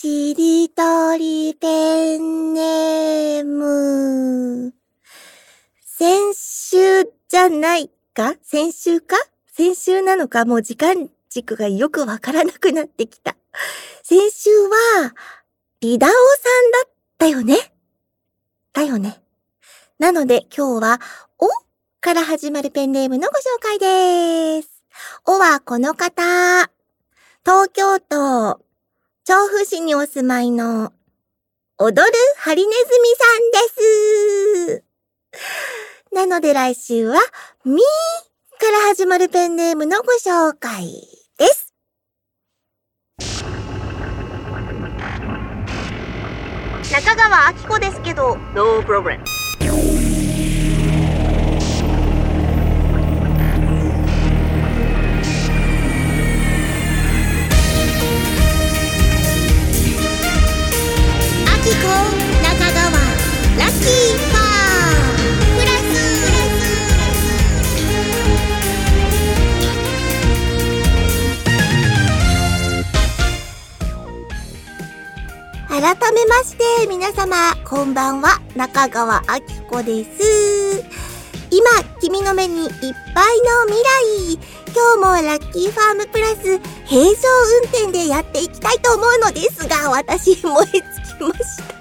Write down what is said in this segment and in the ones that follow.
しりとりペンネーム。先週じゃないか？先週か？先週なのか？もう時間軸がよくわからなくなってきた。先週は、リダオさんだったよね？だよね。なので今日は、おから始まるペンネームのご紹介です。おはこの方。東京都、調布市にお住まいの、踊るハリネズミさんです。なので来週は、みーから始まるペンネームのご紹介です。中川明子ですけど、No problem. 改めまして、皆様、こんばんは、中川明子です。今、君の目にいっぱいの未来。今日もラッキーファームプラス、平常運転でやっていきたいと思うのですが、私、燃え尽きました。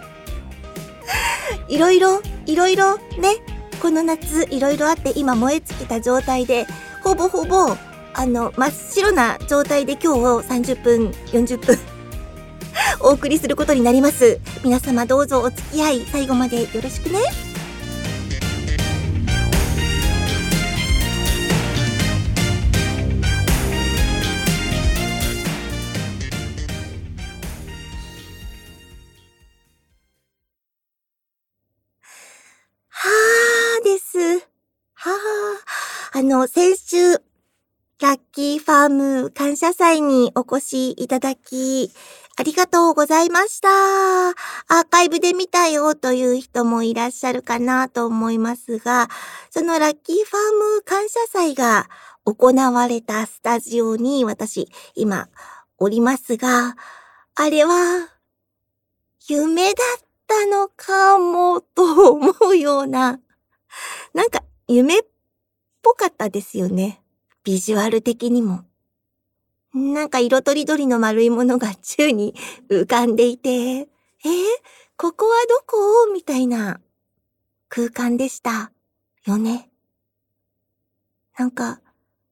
いろいろ、いろいろ、ね、この夏、いろいろあって今燃え尽きた状態で、ほぼほぼ、あの、真っ白な状態で今日を30分、40分、お送りすることになります。皆様どうぞお付き合い最後までよろしくね。あの、先週、ラッキーファーム感謝祭にお越しいただき、ありがとうございました。アーカイブで見たよという人もいらっしゃるかなと思いますが、そのラッキーファーム感謝祭が行われたスタジオに私今おりますが、あれは夢だったのかもと思うような、なんか夢っぽかったですよね。ビジュアル的にも。なんか色とりどりの丸いものが宙に浮かんでいて、えー、ここはどこ？みたいな空間でした。よね。なんか、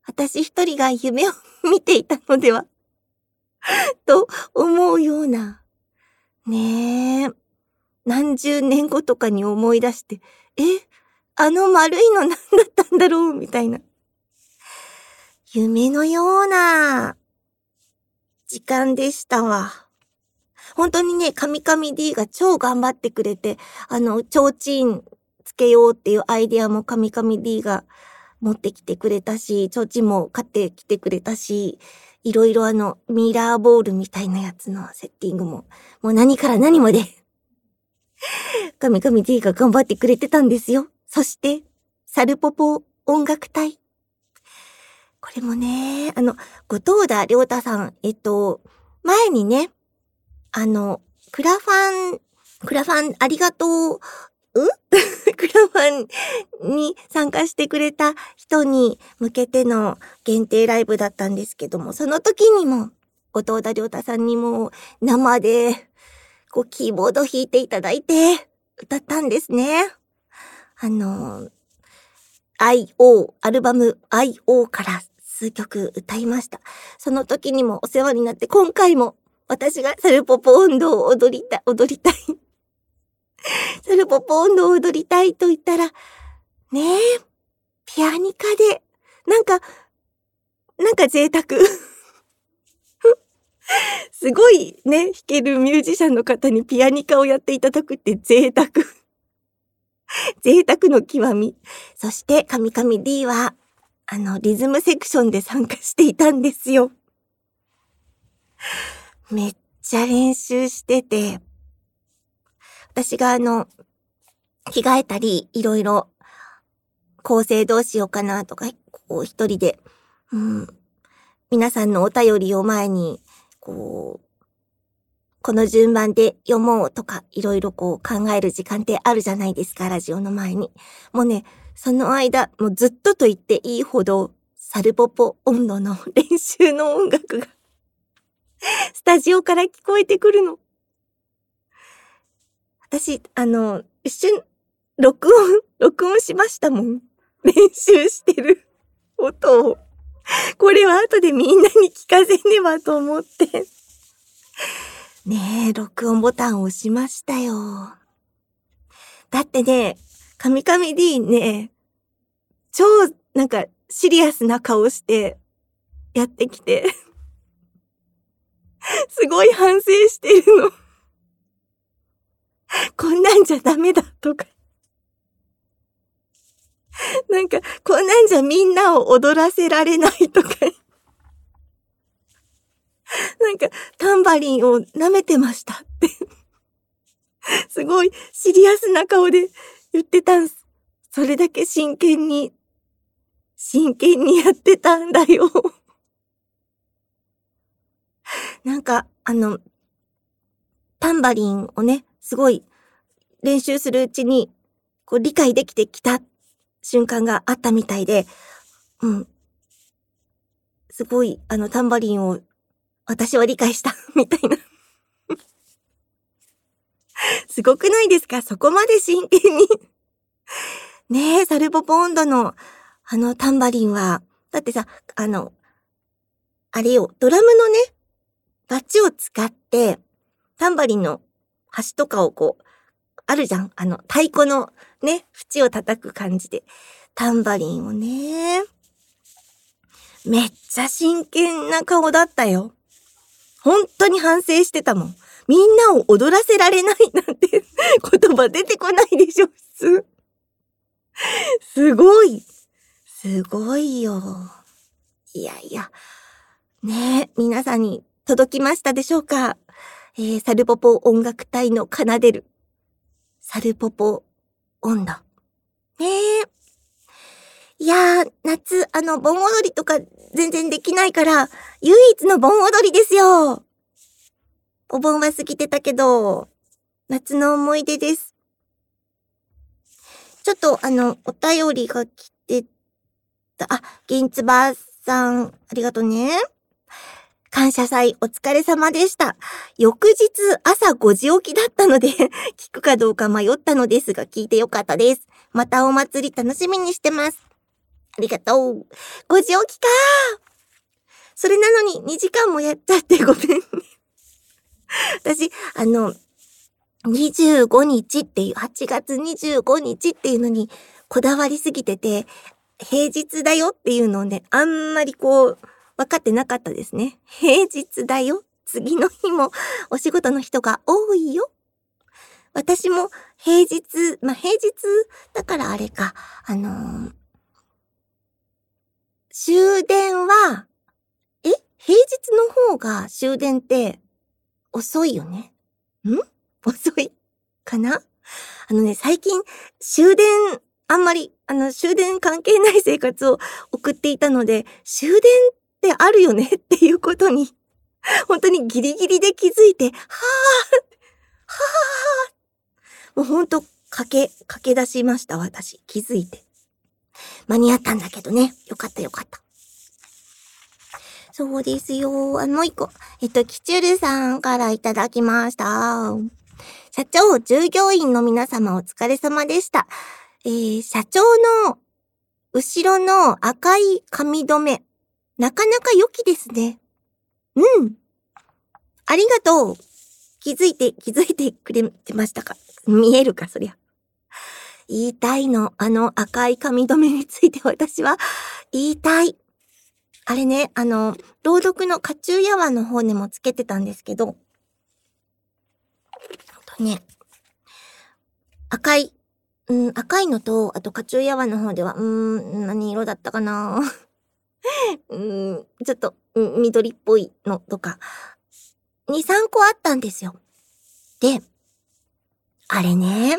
私一人が夢を見ていたのでは？と思うような。ねえ。何十年後とかに思い出して、え、あの丸いの何だったんだろう？みたいな。夢のような時間でしたわ。本当にね、カミカミ D が超頑張ってくれて、あの、提灯つけようっていうアイデアもカミカミ D が持ってきてくれたし、提灯も買ってきてくれたし、いろいろあの、ミラーボールみたいなやつのセッティングも、もう何から何までカミカミ D が頑張ってくれてたんですよ。そして、サルポポ音楽隊。これもね、あの、後藤田良太さん、えっと、前にね、あの、クラファン、クラファンありがとう、う？クラファンに参加してくれた人に向けての限定ライブだったんですけども、その時にも、後藤田良太さんにも生で、こう、キーボード弾いていただいて、歌ったんですね。あの、IO、アルバム IO から数曲歌いました。その時にもお世話になって、今回も私がサルポポ温度を踊りたい、踊りたい。サルポポ温度を踊りたいと言ったら、ねえ、ピアニカで、なんか、なんか贅沢。すごいね、弾けるミュージシャンの方にピアニカをやっていただくって贅沢。贅沢の極み。そして、カミカミ D は、あの、リズムセクションで参加していたんですよ。めっちゃ練習してて、私があの、着替えたり、いろいろ、構成どうしようかなとか、こう一人で、うん、皆さんのお便りを前に、こう、この順番で読もうとか、いろいろこう考える時間ってあるじゃないですか、ラジオの前に。もうね、その間、もうずっとと言っていいほど、サルポポ温度の練習の音楽が スタジオから聞こえてくるの。私、あの、一瞬、録音、録音しましたもん。練習してる音を。これは後でみんなに聞かせねばと思ってねえ、録音ボタンを押しましたよ。だってね、カミカミ D ね、超なんかシリアスな顔してやってきて。すごい反省してるの。こんなんじゃダメだとか。なんか、こんなんじゃみんなを踊らせられないとか。なんか、タンバリンを舐めてましたって すごいシリアスな顔で言ってたんす。それだけ真剣に、真剣にやってたんだよ なんか、あの、タンバリンをね、すごい練習するうちに、こう理解できてきた瞬間があったみたいで、うん。すごい、あの、タンバリンを私は理解した みたいな すごくないですか？そこまで真剣に ねえ、サルボポンドの、あの、タンバリンは、だってさ、あの、あれよ、ドラムのね、バッチを使って、タンバリンの端とかをこう、あるじゃん？あの、太鼓のね、縁を叩く感じで。タンバリンをね。めっちゃ真剣な顔だったよ。本当に反省してたもん。みんなを踊らせられないなんて 言葉出てこないでしょ、普通。すごい。すごいよ。いやいや。ねえ、皆さんに届きましたでしょうか？えー、サルポポ音楽隊の奏でる、サルポポ音頭。ねえ。いやー、夏、あの、盆踊りとか全然できないから、唯一の盆踊りですよ。お盆は過ぎてたけど、夏の思い出です。ちょっとあの、お便りが来てた、あ、銀ツバさん、ありがとうね。感謝祭お疲れ様でした。翌日朝5時起きだったので 聞くかどうか迷ったのですが聞いてよかったです。またお祭り楽しみにしてます。ありがとう。5時起きかそれなのに2時間もやっちゃってごめんね私、あの、25日っていう、8月25日っていうのにこだわりすぎてて、平日だよっていうのをね、あんまりこう、分かってなかったですね。平日だよ。次の日もお仕事の人が多いよ。私も平日、まあ、平日だからあれか、あのー、終電は、え？平日の方が終電って遅いよね？ん？遅いかな？あのね、最近終電あんまり、あの、終電関係ない生活を送っていたので、終電ってあるよね？っていうことに、本当にギリギリで気づいて、はぁ、はぁ、もうほんと駆け、駆け出しました、私。気づいて。間に合ったんだけどね。よかったよかった。そうですよ。あ、もう一個。えっと、キチュルさんからいただきました。社長、従業員の皆様お疲れ様でした。えー、社長の後ろの赤い髪留め。なかなか良きですね。うん。ありがとう。気づいて、気づいてくれてましたか？見えるか、そりゃ。言いたいの。あの赤い髪留めについて私は 言いたい。あれね、あの、朗読のカチューヤワの方にもつけてたんですけど、とね、赤い、うん、赤いのと、あとカチューヤワの方では、うん、何色だったかな うん、ちょっと、緑っぽいのとか、2、3個あったんですよ。で、あれね、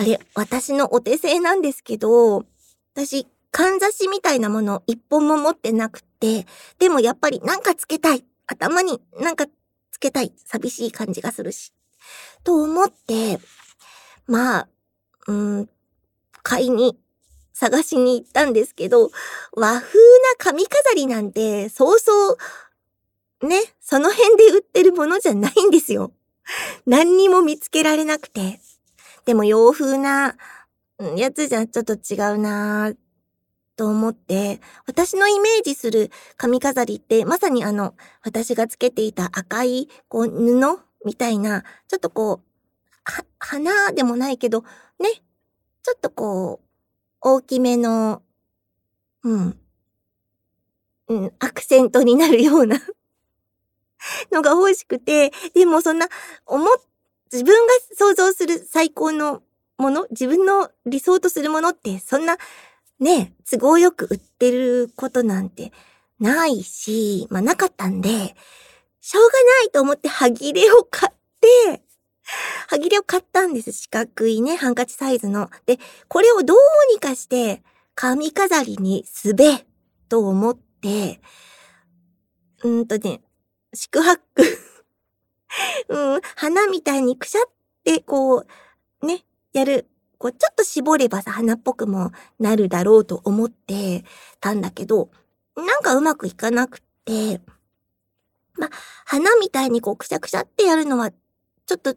あれ、私のお手製なんですけど、私、かんざしみたいなもの一本も持ってなくて、でもやっぱりなんかつけたい。頭になんかつけたい。寂しい感じがするし。と思って、まあ、うん、買いに、探しに行ったんですけど、和風な髪飾りなんて、そうそう、ね、その辺で売ってるものじゃないんですよ。何にも見つけられなくて。でも洋風なやつじゃちょっと違うなと思って、私のイメージする髪飾りって、まさにあの、私がつけていた赤い、こう、布みたいな、ちょっとこう、は、花でもないけど、ね、ちょっとこう、大きめの、うん、うん、アクセントになるような のが欲しくて、でもそんな、思っ、自分が想像する最高のもの、自分の理想とするものって、そんな、ね、都合よく売ってることなんてないし、まあなかったんで、しょうがないと思って歯切れを買って、歯切れを買ったんです。四角いね、ハンカチサイズの。で、これをどうにかして、髪飾りにすべ、と思って、うんとね、四苦八苦 うん、花みたいにくしゃって、こう、ね、やる。こう、ちょっと絞ればさ、花っぽくもなるだろうと思ってたんだけど、なんかうまくいかなくて、ま、花みたいにこう、くしゃくしゃってやるのは、ちょっと、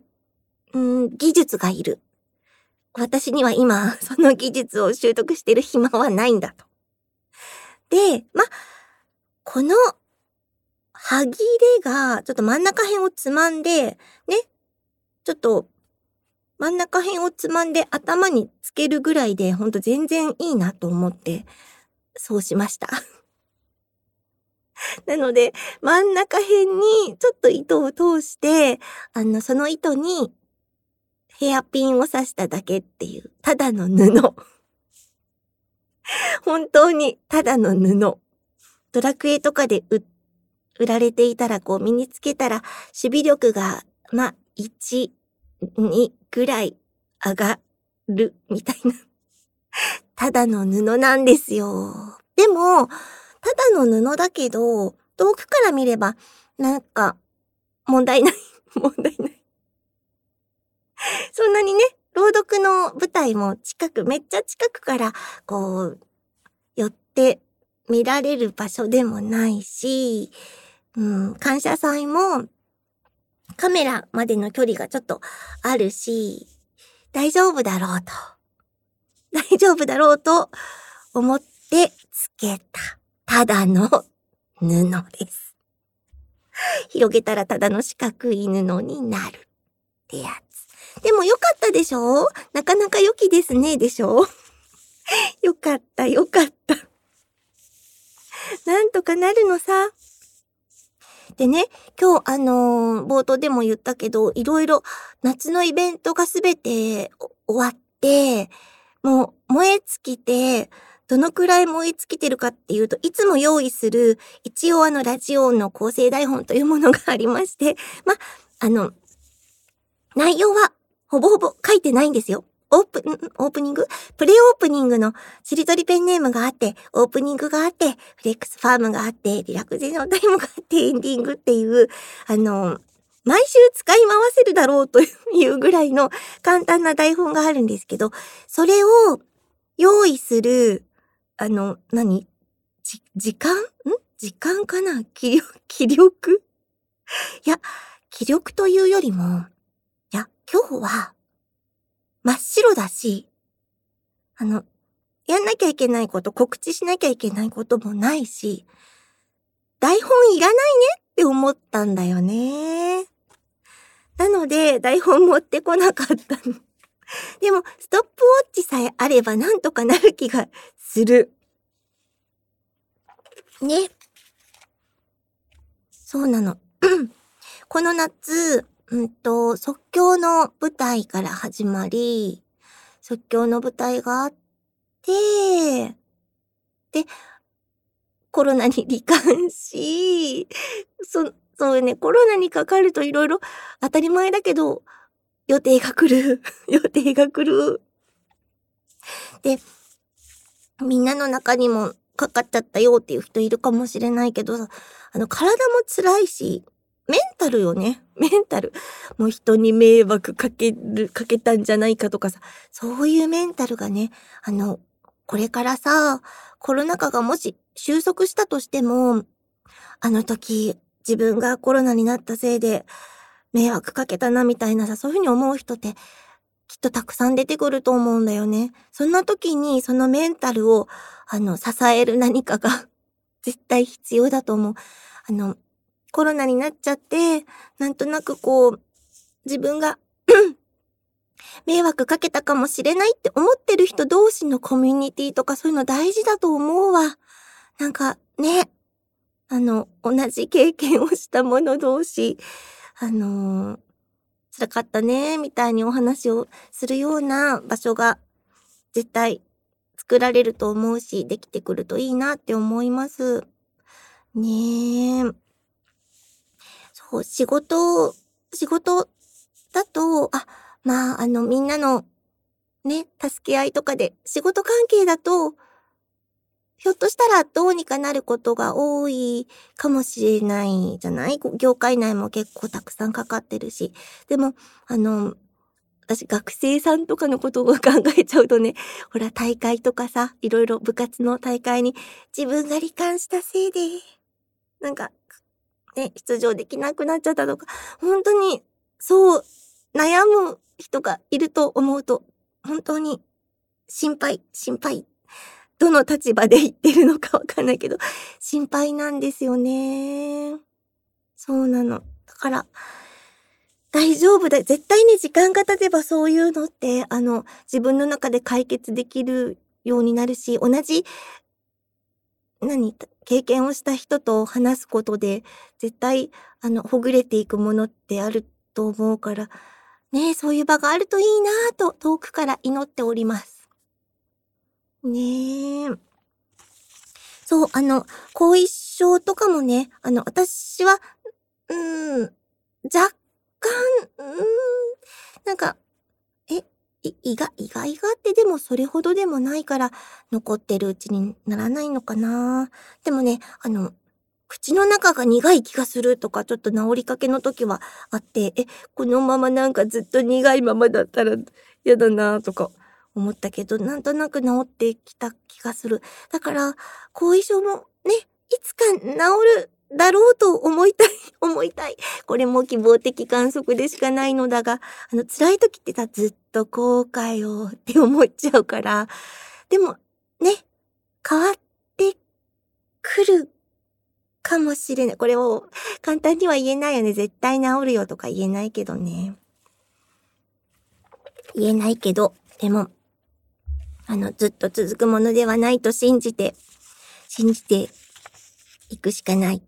うん、技術がいる。私には今、その技術を習得してる暇はないんだと。で、ま、この歯切れが、ちょっと真ん中辺をつまんで、ね、ちょっと、真ん中辺をつまんで頭につけるぐらいで、ほんと全然いいなと思って、そうしました。なので、真ん中辺にちょっと糸を通して、あの、その糸にヘアピンを刺しただけっていう、ただの布。本当にただの布。ドラクエとかで売っ売られていたら、こう身につけたら、守備力が、ま1、2ぐらい上がる、みたいな。ただの布なんですよ。でも、ただの布だけど、遠くから見れば、なんか、問題ない。問題ない。そんなにね、朗読の舞台も近く、めっちゃ近くから、こう、寄って見られる場所でもないし、うん、感謝祭も、カメラまでの距離がちょっとあるし、大丈夫だろうと。大丈夫だろうと思ってつけた。ただの布です。広げたらただの四角い布になるってやつ。でもよかったでしょ？なかなか良きですね、でしょ？よかった、よかった。なんとかなるのさ。でね、今日あのー、冒頭でも言ったけど、いろいろ夏のイベントがすべて終わって、もう燃え尽きて、どのくらい燃え尽きてるかっていうと、いつも用意する、一応あのラジオの構成台本というものがありまして、ま、あの、内容はほぼほぼ書いてないんですよ。オープン、オープニング？プレイオープニングのしりとりペンネームがあって、オープニングがあって、フレックスファームがあって、リラクゼのタイムがあって、エンディングっていう、あの、毎週使い回せるだろうというぐらいの簡単な台本があるんですけど、それを用意する、あの、何？じ、時間？ん？時間かな？気力、気力？いや、気力というよりも、いや、今日は、真っ白だし、あの、やんなきゃいけないこと、告知しなきゃいけないこともないし、台本いらないねって思ったんだよね。なので、台本持ってこなかった。でも、ストップウォッチさえあればなんとかなる気がする。ね。そうなの。この夏、うんと、即興の舞台から始まり、即興の舞台があって、で、コロナに罹患し、そ、そうね、コロナにかかるといろいろ当たり前だけど、予定が来る。予定が来る。で、みんなの中にもかかっちゃったよっていう人いるかもしれないけどさ、あの、体も辛いし、メンタルよね。メンタル。もう人に迷惑かける、かけたんじゃないかとかさ、そういうメンタルがね、あの、これからさ、コロナ禍がもし収束したとしても、あの時、自分がコロナになったせいで、迷惑かけたなみたいなさ、そういうふうに思う人って、きっとたくさん出てくると思うんだよね。そんな時に、そのメンタルを、あの、支える何かが絶対必要だと思う。あの、コロナになっちゃって、なんとなくこう、自分が 迷惑かけたかもしれないって思ってる人同士のコミュニティとかそういうの大事だと思うわ。なんかね、あの、同じ経験をした者同士、あのー、辛かったね、みたいにお話をするような場所が絶対作られると思うし、できてくるといいなって思います。ねえ。そう、仕事、仕事だと、あ、まあ、あの、みんなの、ね、助け合いとかで、仕事関係だと、ひょっとしたらどうにかなることが多いかもしれないじゃない？業界内も結構たくさんかかってるし。でも、あの、私学生さんとかのことを考えちゃうとね、ほら大会とかさ、いろいろ部活の大会に自分が罹患したせいで、なんか、ね、出場できなくなっちゃったとか、本当に、そう、悩む人がいると思うと、本当に心配、心配。どの立場で言ってるのかわかんないけど、心配なんですよね。そうなの。だから、大丈夫だ。絶対に時間が経てばそういうのって、あの、自分の中で解決できるようになるし、同じ、何、経験をした人と話すことで、絶対、あの、ほぐれていくものってあると思うから、ねえ、そういう場があるといいなぁと遠くから祈っております。ねえ。そう、あの、後遺症とかもね、あの、私は、うん、若干、うーん、なんか、胃が、胃が胃がってでもそれほどでもないから残ってるうちにならないのかなでもね、あの、口の中が苦い気がするとか、ちょっと治りかけの時はあって、え、このままなんかずっと苦いままだったら嫌だなとか思ったけど、なんとなく治ってきた気がする。だから、後遺症もね、いつか治るだろうと思いたい、思いたい。これも希望的観測でしかないのだが、あの、辛い時ってさ、ずっと後悔をって思っちゃうから、でも、ね、変わってくるかもしれない。これを簡単には言えないよね。絶対治るよとか言えないけどね。言えないけど、でも、あの、ずっと続くものではないと信じて、信じていくしかない。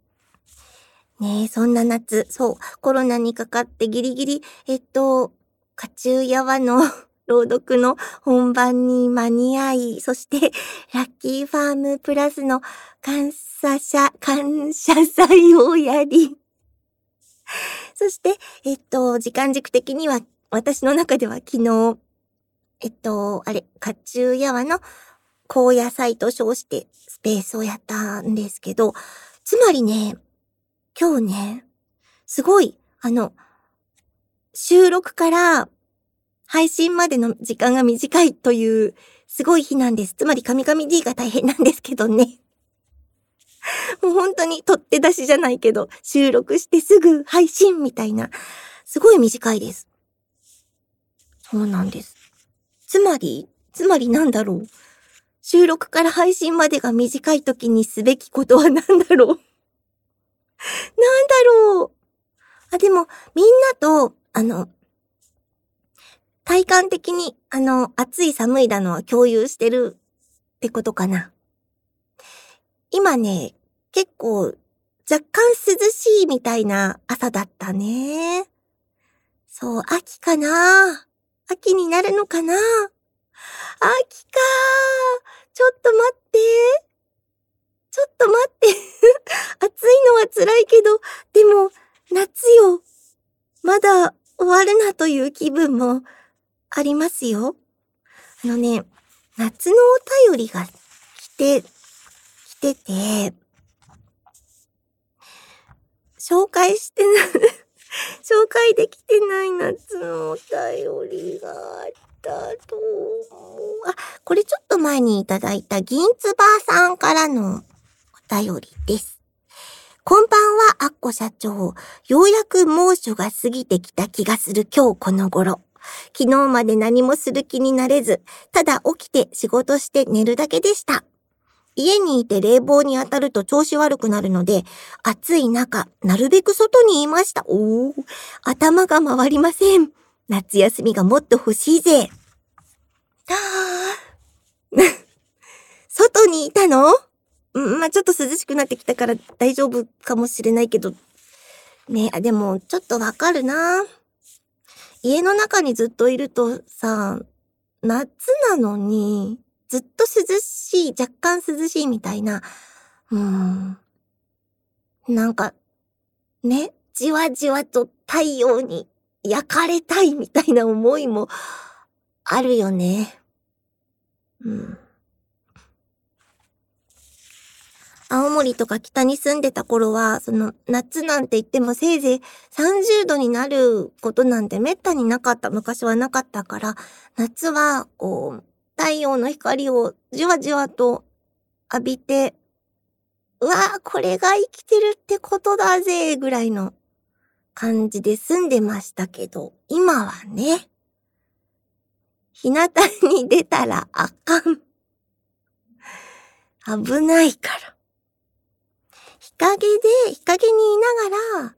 ねえ、そんな夏、そう、コロナにかかってギリギリ、えっと、カチューヤワの 朗読の本番に間に合い、そして、ラッキーファームプラスの感謝者、感謝祭をやり、そして、えっと、時間軸的には、私の中では昨日、えっと、あれ、甲冑ヤワの高野菜と称してスペースをやったんですけど、つまりね、今日ね、すごい、あの、収録から配信までの時間が短いという、すごい日なんです。つまり、神々 D が大変なんですけどね。もう本当に取って出しじゃないけど、収録してすぐ配信みたいな、すごい短いです。そうなんです。つまり、つまりなんだろう。収録から配信までが短い時にすべきことは何だろう。なんだろう。あ、でも、みんなと、あの、体感的に、あの、暑い寒いだのは共有してるってことかな。今ね、結構、若干涼しいみたいな朝だったね。そう、秋かな秋になるのかな秋かちょっと待って。ちょっと待って。暑いのは辛いけど、でも、夏よ。まだ終わるなという気分もありますよ。あのね、夏のお便りが来て、来てて、紹介してない 紹介できてない夏のお便りがあったと思う。あ、これちょっと前にいただいた銀ツバーさんからの便りです。こんばんは、アッコ社長。ようやく猛暑が過ぎてきた気がする今日この頃。昨日まで何もする気になれず、ただ起きて仕事して寝るだけでした。家にいて冷房に当たると調子悪くなるので、暑い中、なるべく外にいました。おー、頭が回りません。夏休みがもっと欲しいぜ。だー。外にいたの？まあ、ちょっと涼しくなってきたから大丈夫かもしれないけど。ねでも、ちょっとわかるな。家の中にずっといるとさ、夏なのに、ずっと涼しい、若干涼しいみたいな、うん。なんか、ね、じわじわと太陽に焼かれたいみたいな思いもあるよね。うん。青森とか北に住んでた頃は、その夏なんて言ってもせいぜい30度になることなんてめったになかった、昔はなかったから、夏はこう、太陽の光をじわじわと浴びて、うわぁ、これが生きてるってことだぜ、ぐらいの感じで住んでましたけど、今はね、日向に出たらあかん。危ないから。日陰で、日陰にいながら、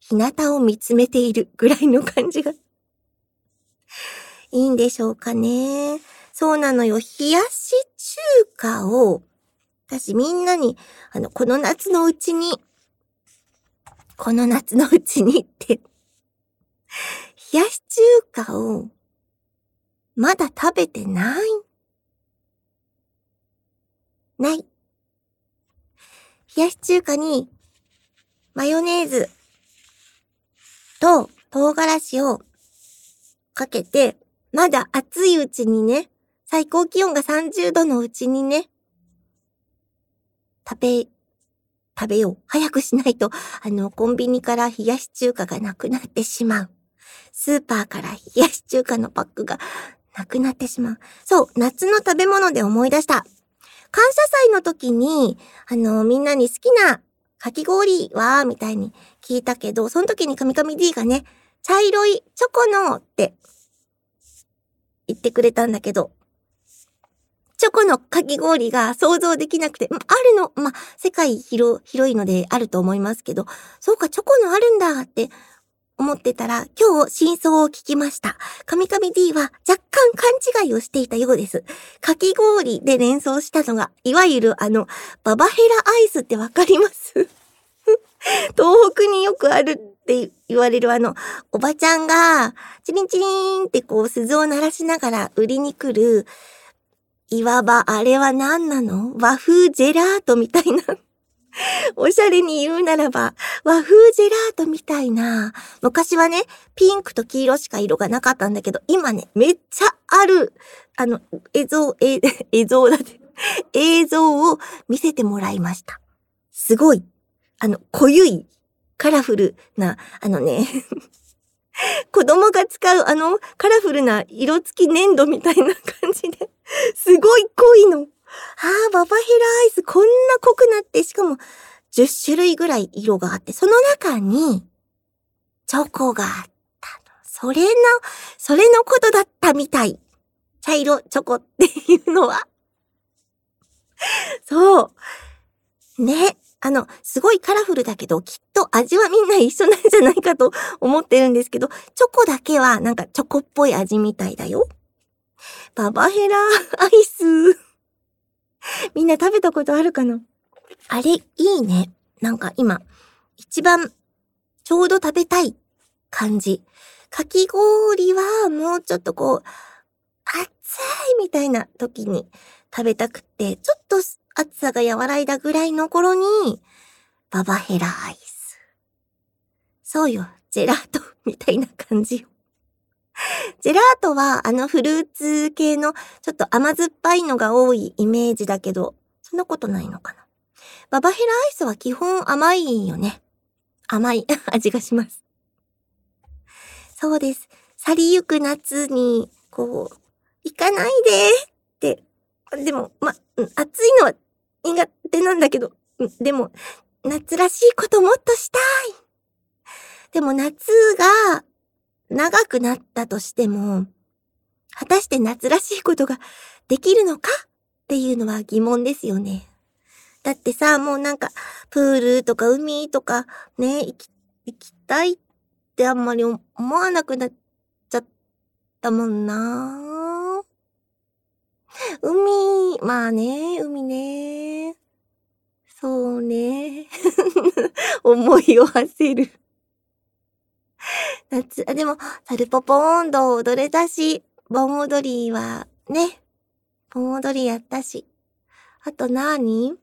日向を見つめているぐらいの感じが、いいんでしょうかね。そうなのよ。冷やし中華を、私みんなに、あの、この夏のうちに、この夏のうちにって、冷やし中華を、まだ食べてない。ない。冷やし中華に、マヨネーズと唐辛子をかけて、まだ熱いうちにね、最高気温が30度のうちにね、食べ、食べよう。早くしないと、あの、コンビニから冷やし中華がなくなってしまう。スーパーから冷やし中華のパックがなくなってしまう。そう、夏の食べ物で思い出した。感謝祭の時に、あの、みんなに好きなかき氷は、みたいに聞いたけど、その時にカミカミ D がね、茶色いチョコのって言ってくれたんだけど、チョコのかき氷が想像できなくて、あるの、ま世界広、広いのであると思いますけど、そうか、チョコのあるんだって思ってたら、今日真相を聞きました。カミカミ D は若干勘違いをしていたようです。かき氷で連想したのが、いわゆるあの、ババヘラアイスってわかります？東北によくあるって言われるあの、おばちゃんが、チリンチリンってこう鈴を鳴らしながら売りに来る、いわばあれは何なの？和風ジェラートみたいな おしゃれに言うならば、和風ジェラートみたいな。昔はね、ピンクと黄色しか色がなかったんだけど、今ね、めっちゃある、あの、映像、え、映像だって、映像を見せてもらいました。すごい。あの、濃ゆい、カラフルな、あのね子供が使うあのカラフルな色付き粘土みたいな感じで、すごい濃いの。ああ、ババヘラアイスこんな濃くなって、しかも10種類ぐらい色があって、その中にチョコがあったの。それの、それのことだったみたい。茶色チョコっていうのは。そう。ね。あの、すごいカラフルだけど、きっと味はみんな一緒なんじゃないかと思ってるんですけど、チョコだけはなんかチョコっぽい味みたいだよ。ババヘラアイス。みんな食べたことあるかな？あれ、いいね。なんか今、一番、ちょうど食べたい感じ。かき氷はもうちょっとこう、熱いみたいな時に食べたくて、ちょっと暑さが和らいだぐらいの頃に、ババヘラアイス。そうよ、ジェラートみたいな感じよ。ジェラートはあのフルーツ系のちょっと甘酸っぱいのが多いイメージだけど、そんなことないのかな。ババヘラアイスは基本甘いよね。甘い 味がします。そうです。去りゆく夏に、こう、行かないでって、でも、ま、暑いのは苦手なんだけど、でも、夏らしいこともっとしたい。でも夏が長くなったとしても、果たして夏らしいことができるのか？っていうのは疑問ですよね。だってさ、もうなんか、プールとか海とかね、行き、行きたいってあんまり思わなくなっちゃったもんな海、まあね、海ね。そうね。思いを馳せる。夏、あ、でも、サルポポーンド踊れたし、盆踊りは、ね、盆踊りやったし。あと何？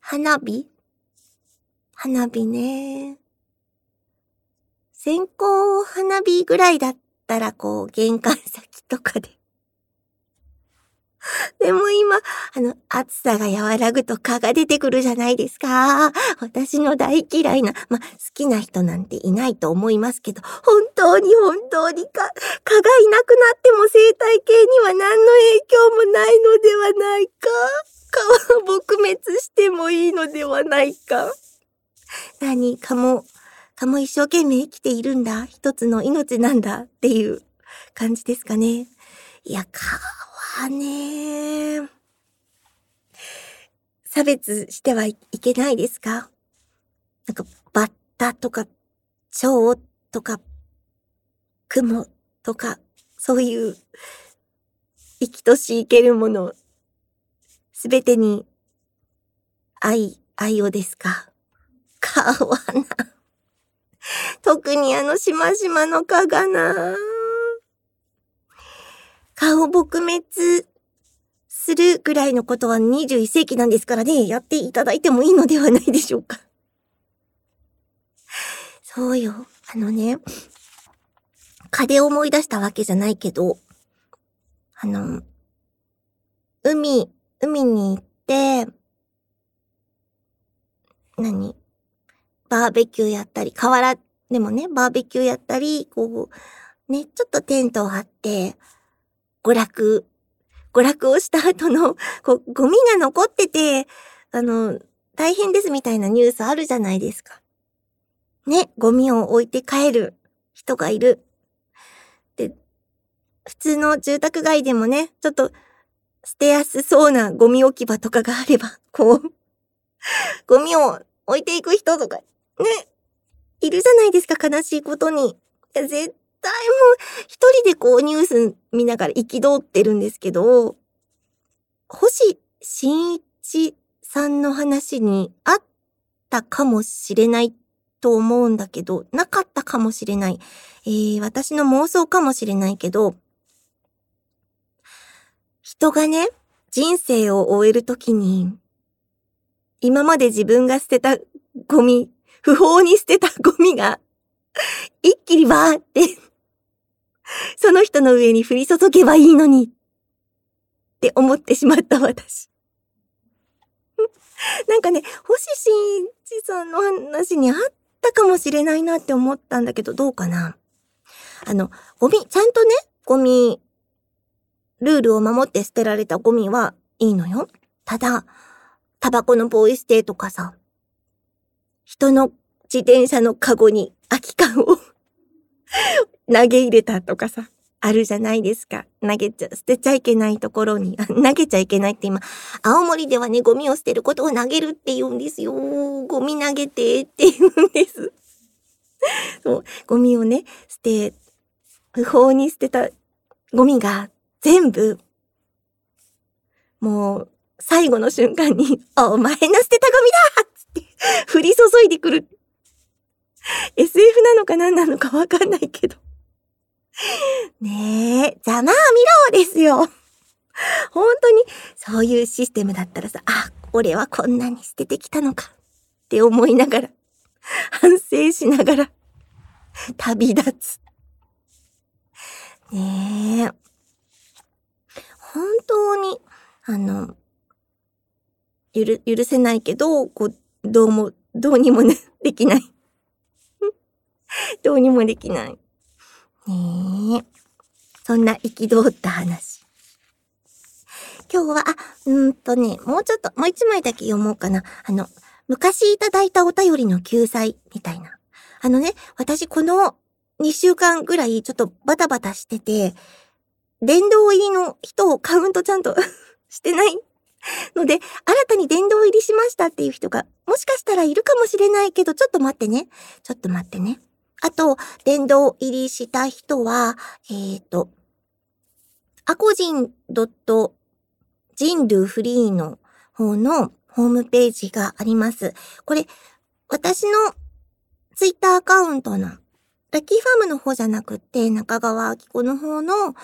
花火？花火ね。線香花火ぐらいだったら、こう、玄関先とかで でも今、あの、暑さが和らぐと蚊が出てくるじゃないですか。私の大嫌いな、ま、好きな人なんていないと思いますけど、本当に本当に蚊、蚊がいなくなっても生態系には何の影響もないのではないか。蚊は撲滅してもいいのではないか。何蚊も、蚊も一生懸命生きているんだ。一つの命なんだっていう感じですかね。いや、蚊ははね、差別してはいけないですか？なんか、バッタとか、蝶とか、雲とか、そういう生きとし生けるもの、すべてに愛、愛をですか？かわな。特にあのしましまの蚊がな。顔撲滅するぐらいのことは21世紀なんですからね、やっていただいてもいいのではないでしょうか。そうよ。あのね、風思い出したわけじゃないけど、あの、海、海に行って、何？バーベキューやったり、河原でもね、バーベキューやったり、こう、ね、ちょっとテントを張って、娯楽、娯楽をした後の、こう、ゴミが残ってて、あの、大変ですみたいなニュースあるじゃないですか。ね、ゴミを置いて帰る人がいる。で、普通の住宅街でもね、ちょっと捨てやすそうなゴミ置き場とかがあれば、こう、ゴミを置いていく人とか、ね、いるじゃないですか、悲しいことに。絶対もう一人でこうニュース見ながら憤ってるんですけど、星新一さんの話にあったかもしれないと思うんだけど、なかったかもしれない。えー、私の妄想かもしれないけど、人がね、人生を終えるときに、今まで自分が捨てたゴミ、不法に捨てたゴミが、一気にバーって その人の上に降り注げばいいのに。って思ってしまった私。なんかね、星新一さんの話にあったかもしれないなって思ったんだけど、どうかなあの、ゴミ、ちゃんとね、ゴミ、ルールを守って捨てられたゴミはいいのよ。ただ、タバコのポイ捨てとかさ、人の自転車のカゴに空き缶を投げ入れたとかさ、あるじゃないですか。投げちゃ、捨てちゃいけないところに、投げちゃいけないって今、青森ではね、ゴミを捨てることを投げるって言うんですよ。ゴミ投げてって言うんです。そう、ゴミをね、捨て、不法に捨てたゴミが全部、もう、最後の瞬間に、お前の捨てたゴミだっつって降り注いでくる。SF なのか何なのかわかんないけど。ねえ、ざまあみろですよ。本当に、そういうシステムだったらさ、あ、俺はこんなに捨ててきたのかって思いながら、反省しながら、旅立つ。ねえ。本当に、あの、ゆる、許せないけど、こう、どうも、どうにもね、できない。どうにもできない。ねえ。そんな憤った話。今日は、あ、うんとね、もうちょっと、もう一枚だけ読もうかな。あの、昔いただいたお便りの救済みたいな。あのね、私この2週間ぐらいちょっとバタバタしてて、殿堂入りの人をカウントちゃんと してないので、新たに殿堂入りしましたっていう人が、もしかしたらいるかもしれないけど、ちょっと待ってね。ちょっと待ってね。あと、殿堂入りした人は、えっ、ー、と、アコジン人類フリーの方のホームページがあります。これ、私のツイッターアカウントの、ラッキーファームの方じゃなくて、中川明子の方の、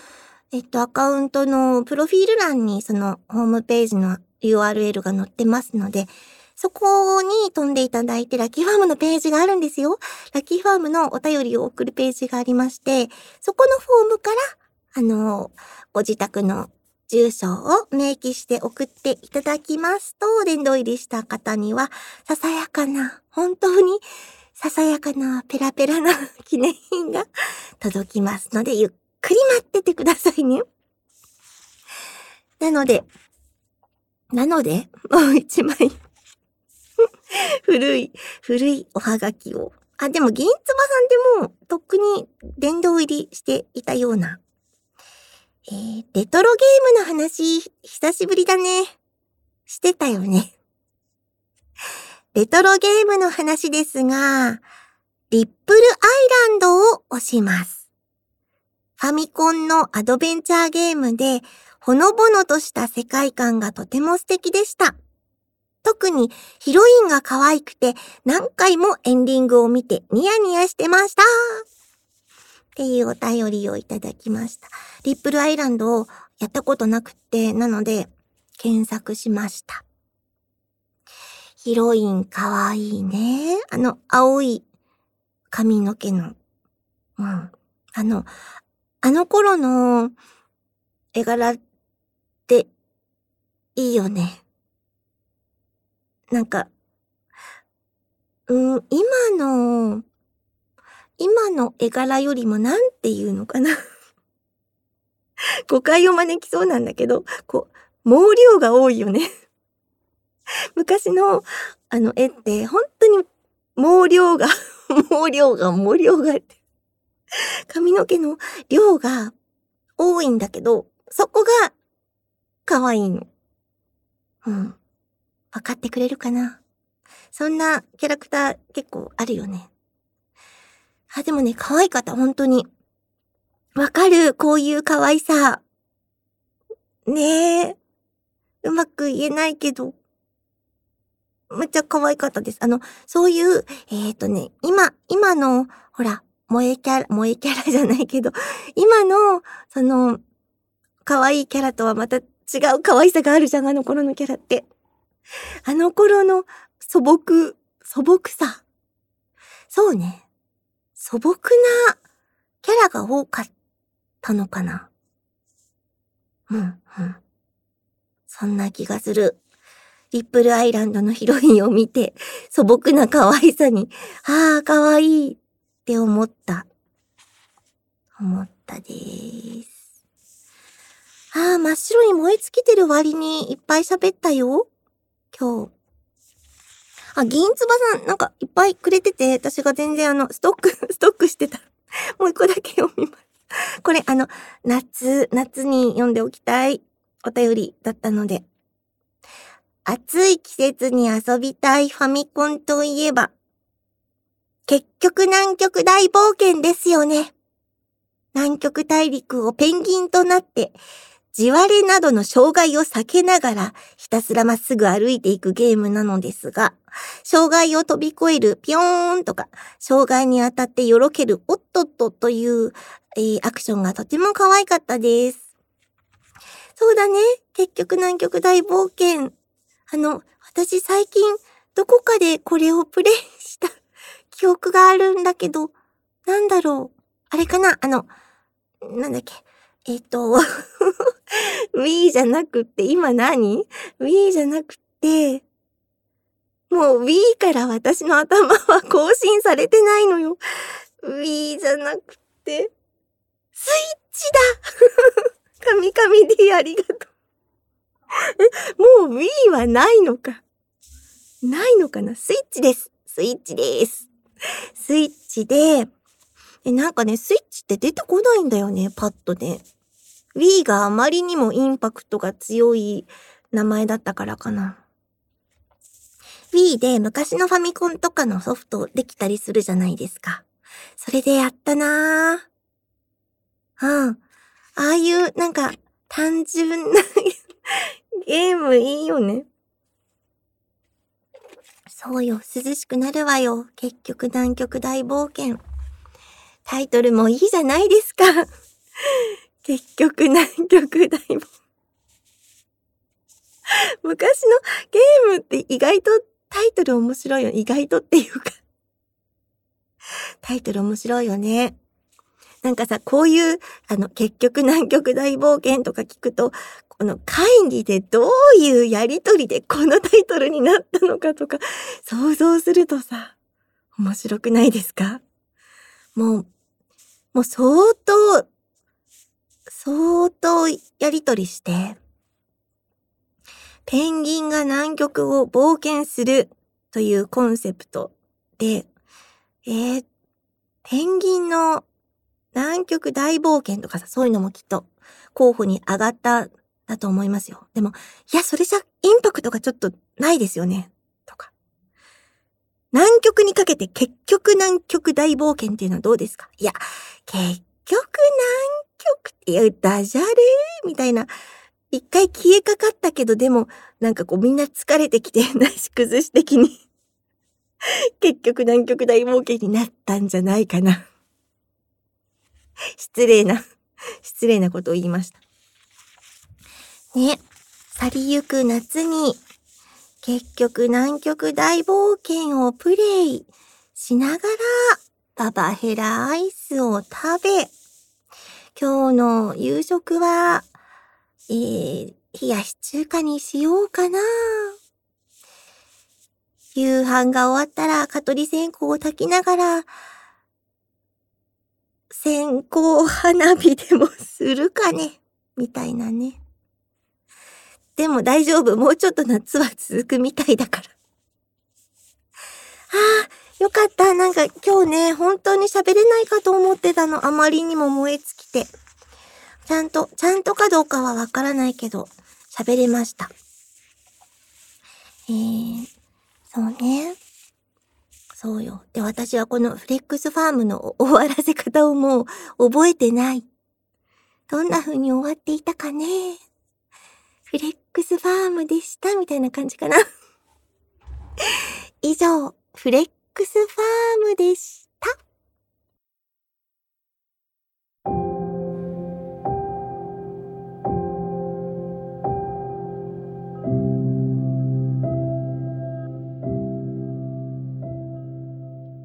えっと、アカウントのプロフィール欄にそのホームページの URL が載ってますので、そこに飛んでいただいて、ラッキーファームのページがあるんですよ。ラッキーファームのお便りを送るページがありまして、そこのフォームから、あの、ご自宅の住所を明記して送っていただきますと、殿堂入りした方には、ささやかな、本当にささやかなペラペラな記念品が届きますので、ゆっくり待っててくださいね。なので、なので、もう一枚古い、古いおはがきを。あ、でも、銀つばさんでも、とっくに殿堂入りしていたような。えー、レトロゲームの話、久しぶりだね。してたよね。レトロゲームの話ですが、リップルアイランドを押します。ファミコンのアドベンチャーゲームで、ほのぼのとした世界観がとても素敵でした。特にヒロインが可愛くて何回もエンディングを見てニヤニヤしてました。っていうお便りをいただきました。リップルアイランドをやったことなくって、なので検索しました。ヒロインかわいいね。あの、青い髪の毛の。うん。あの、あの頃の絵柄っていいよね。なんか、うん、今の、今の絵柄よりもなんていうのかな誤解を招きそうなんだけど、こう、毛量が多いよね昔のあの絵って本当に毛量が毛量が毛量がって髪の毛の量が多いんだけど、そこが可愛いの。うん。わかってくれるかな？そんなキャラクター結構あるよね。あ、でもね、可愛かった、本当に。わかる、こういう可愛さ。ねえ。うまく言えないけど。めっちゃ可愛かったです。あの、そういう、えっ、ー、とね、今、今の、ほら、萌えキャラ、萌えキャラじゃないけど、今の、その、可愛いキャラとはまた違う可愛さがあるじゃん、あの頃のキャラって。あの頃の素朴、素朴さ。そうね。素朴なキャラが多かったのかな。うん、うん。そんな気がする。リップルアイランドのヒロインを見て、素朴な可愛さに、ああ、可愛いって思った。思ったです。ああ、真っ白に燃え尽きてる割にいっぱい喋ったよ。今日。あ、銀つばさん、なんかいっぱいくれてて、私が全然あの、ストック、ストックしてた。もう一個だけ読みます。これあの、夏、夏に読んでおきたいお便りだったので、暑い季節に遊びたいファミコンといえば、結局南極大冒険ですよね。南極大陸をペンギンとなって、地割れなどの障害を避けながらひたすらまっすぐ歩いていくゲームなのですが、障害を飛び越えるピョーンとか、障害に当たってよろけるおっとっとという、えー、アクションがとても可愛かったです。そうだね。結局南極大冒険。あの、私最近どこかでこれをプレイした 記憶があるんだけど、なんだろう。あれかなあの、なんだっけ。えっ、と、Wii じゃなくって、今何 ?Wii じゃなくて、もう Wii から私の頭は更新されてないのよ。Wii じゃなくて、スイッチだ 神々 D ありがとう。え、もう Wii はないのか？ないのかな？スイッチです。スイッチです。スイッチで、え、なんかね、スイッチって出てこないんだよね、パッとね。Wii があまりにもインパクトが強い名前だったからかな。Wii で昔のファミコンとかのソフトできたりするじゃないですか。それでやったなぁ。うん。ああいう、なんか、単純なゲームいいよね。そうよ、涼しくなるわよ。結局南極大冒険。タイトルもいいじゃないですか。結局南極大冒険。昔のゲームって意外とタイトル面白いよ。意外とっていうか タイトル面白いよね。なんかさ、こういう、あの、結局南極大冒険とか聞くと、この会議でどういうやりとりでこのタイトルになったのかとか、想像するとさ、面白くないですか？もう、もう相当、相当やりとりして、ペンギンが南極を冒険するというコンセプトで、えー、ペンギンの南極大冒険とかさ、そういうのもきっと候補に上がっただと思いますよ。でも、いや、それじゃインパクトがちょっとないですよね。南極にかけて結局南極大冒険っていうのはどうですか？いや、結局南極っていうダジャレ？みたいな。一回消えかかったけど、でも、なんかこうみんな疲れてきて、なし崩し的に。結局南極大冒険になったんじゃないかな。失礼な、失礼なことを言いました。ね、去りゆく夏に、結局南極大冒険をプレイしながら、ババヘラアイスを食べ、今日の夕食は、えー、冷やし中華にしようかな。夕飯が終わったら、蚊取り線香を焚きながら、線香花火でもするかね。みたいなね。でも大丈夫。もうちょっと夏は続くみたいだから。ああ、よかった。なんか今日ね、本当に喋れないかと思ってたの。あまりにも燃え尽きて。ちゃんと、ちゃんとかどうかはわからないけど、喋れました。えー、そうね。そうよ。で、私はこのフレックスファームの 終わらせ方をもう覚えてない。どんな風に終わっていたかね。フレックスファームでしたみたいな感じかな。以上、フレックスファームでした。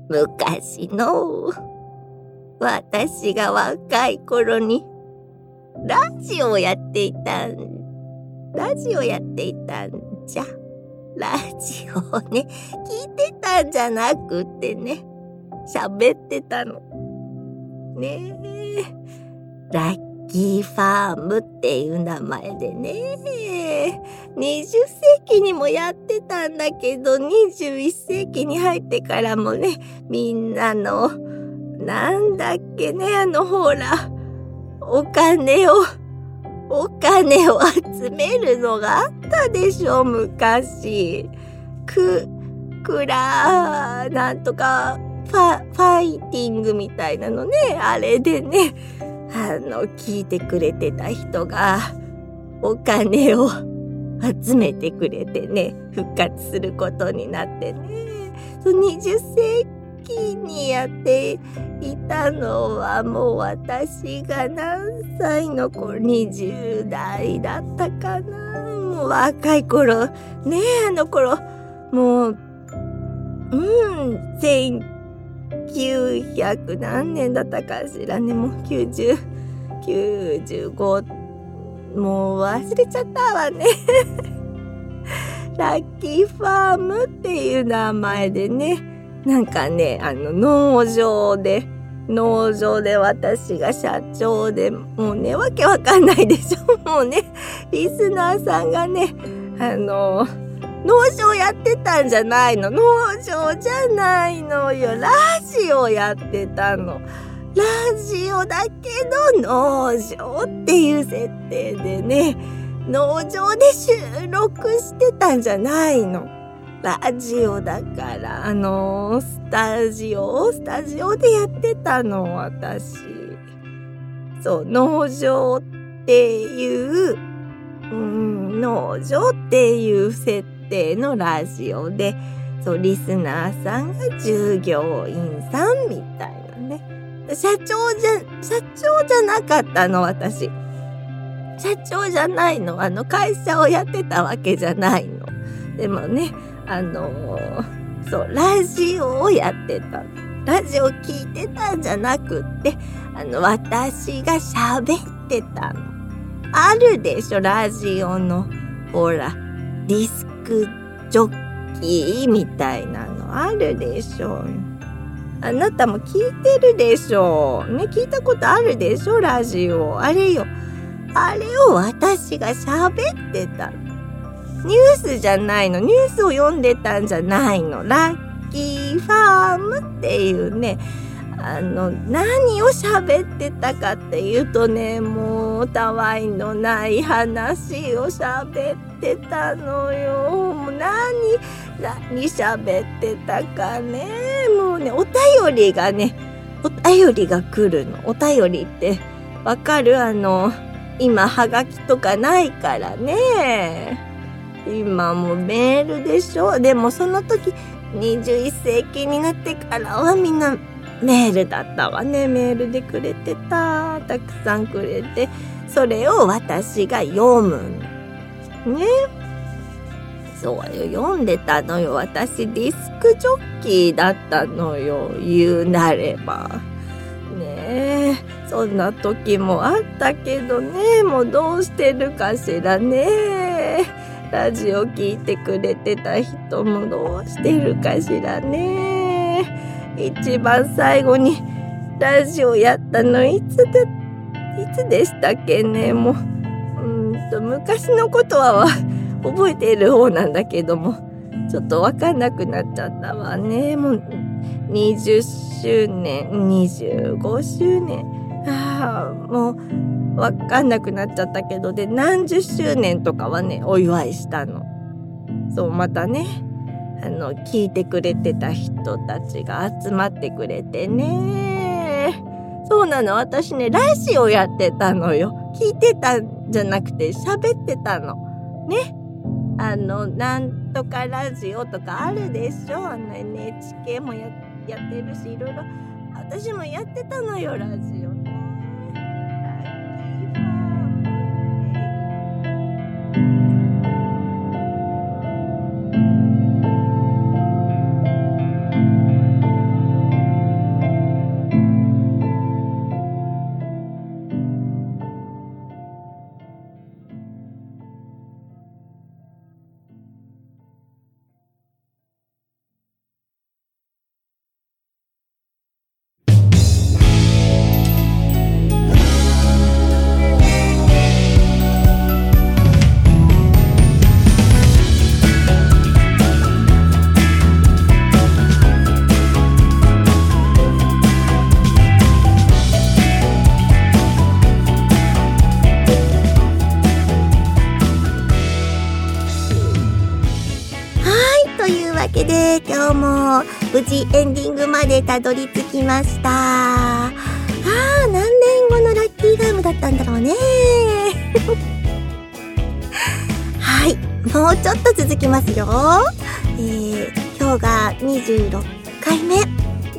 昔の私が若い頃にラジオをやっていたんラジオやっていたんじゃ。ラジオをね、聞いてたんじゃなくてね、喋ってたの。ねえ。ラッキーファームっていう名前でね。20世紀にもやってたんだけど、21世紀に入ってからもね、みんなの、なんだっけね、あのほら、お金を、お金を集めるのがあったでしょ、昔。く、くら、なんとか、ファ、ファイティングみたいなのね、あれでね、あの、聞いてくれてた人が、お金を集めてくれてね、復活することになってね、そ20世紀紀にやっていたのはもう私が何歳の頃、20代だったかな。もう若い頃、ねえ、あの頃、もう、うん、1900何年だったかしらね、もう90、95、もう忘れちゃったわね。ラッキーファームっていう名前でね、なんかね、あの、農場で、農場で私が社長で、もうね、わけわかんないでしょ。もうね、リスナーさんがね、あの、農場やってたんじゃないの。農場じゃないのよ。ラジオやってたの。ラジオだけど農場っていう設定でね、農場で収録してたんじゃないの。ラジオだから、あの、スタジオ、スタジオでやってたの、私。そう、農場っていう、うん、農場っていう設定のラジオで、そう、リスナーさんが従業員さんみたいなね。社長じゃ、社長じゃなかったの、私。社長じゃないの。あの、会社をやってたわけじゃないの。でもね、あのー、そう、ラジオをやってた。ラジオ聞いてたんじゃなくって、あの、私が喋ってたの。あるでしょ、ラジオの。ほら、ディスクジョッキーみたいなのあるでしょ。あなたも聞いてるでしょ。ね、聞いたことあるでしょ、ラジオ。あれよ。あれを私が喋ってたの。ニュースじゃないの。ニュースを読んでたんじゃないの。ラッキーファームっていうね、あの、何を喋ってたかっていうとね、もう、たわいのない話を喋ってたのよ。もう何、何喋ってたかね。もうね、お便りがね、お便りが来るの。お便りって、わかる？あの、今、はがきとかないからね。今もメールでしょ？でもその時21世紀になってからはみんなメールだったわね。メールでくれてた。たくさんくれて。それを私が読む。ね。そうよ。読んでたのよ。私ディスクジョッキーだったのよ。言うなれば。ね。えそんな時もあったけどね。もうどうしてるかしらね。ラジオ聞いてくれてた人もどうしてるかしらね。一番最後にラジオやったのいつで、いつでしたっけね。もう、うんと、昔のことは覚えている方なんだけども、ちょっとわかんなくなっちゃったわね。もう、20周年、25周年。ああ、もう、わかんなくなっちゃったけど、で、何十周年とかはね、お祝いしたの。そう、またね、あの、聞いてくれてた人たちが集まってくれてね。そうなの、私ね、ラジオやってたのよ。聞いてたんじゃなくて、喋ってたの。ね。あの、なんとかラジオとかあるでしょあの NHK もややってるし、いろいろ。私もやってたのよ、ラジオ。エンディングまでたどり着きました。あー、何年後のラッキーガムだったんだろうね。はい、もうちょっと続きますよ。えー、今日が26回目。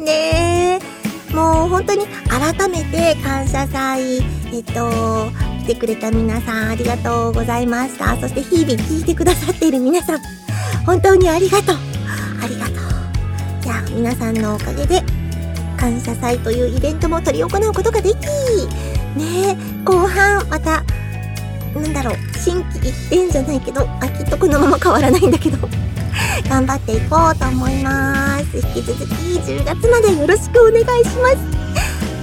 ねえ。もう本当に改めて感謝祭、えっと、来てくれた皆さんありがとうございました。そして日々聞いてくださっている皆さん、本当にありがとう。ありがとう。皆さんのおかげで感謝祭というイベントも執り行うことができね後半またなんだろう、心機一転じゃないけど、あ、きっとこのまま変わらないんだけど、頑張っていこうと思います。引き続き10月までよろしくお願いします。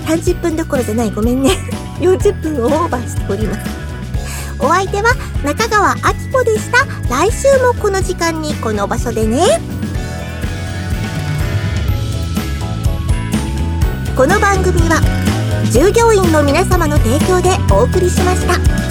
30分どころじゃない、ごめんね。40分をオーバーしております。お相手は中川あきこでした。来週もこの時間にこの場所でね。この番組は従業員の皆様の提供でお送りしました。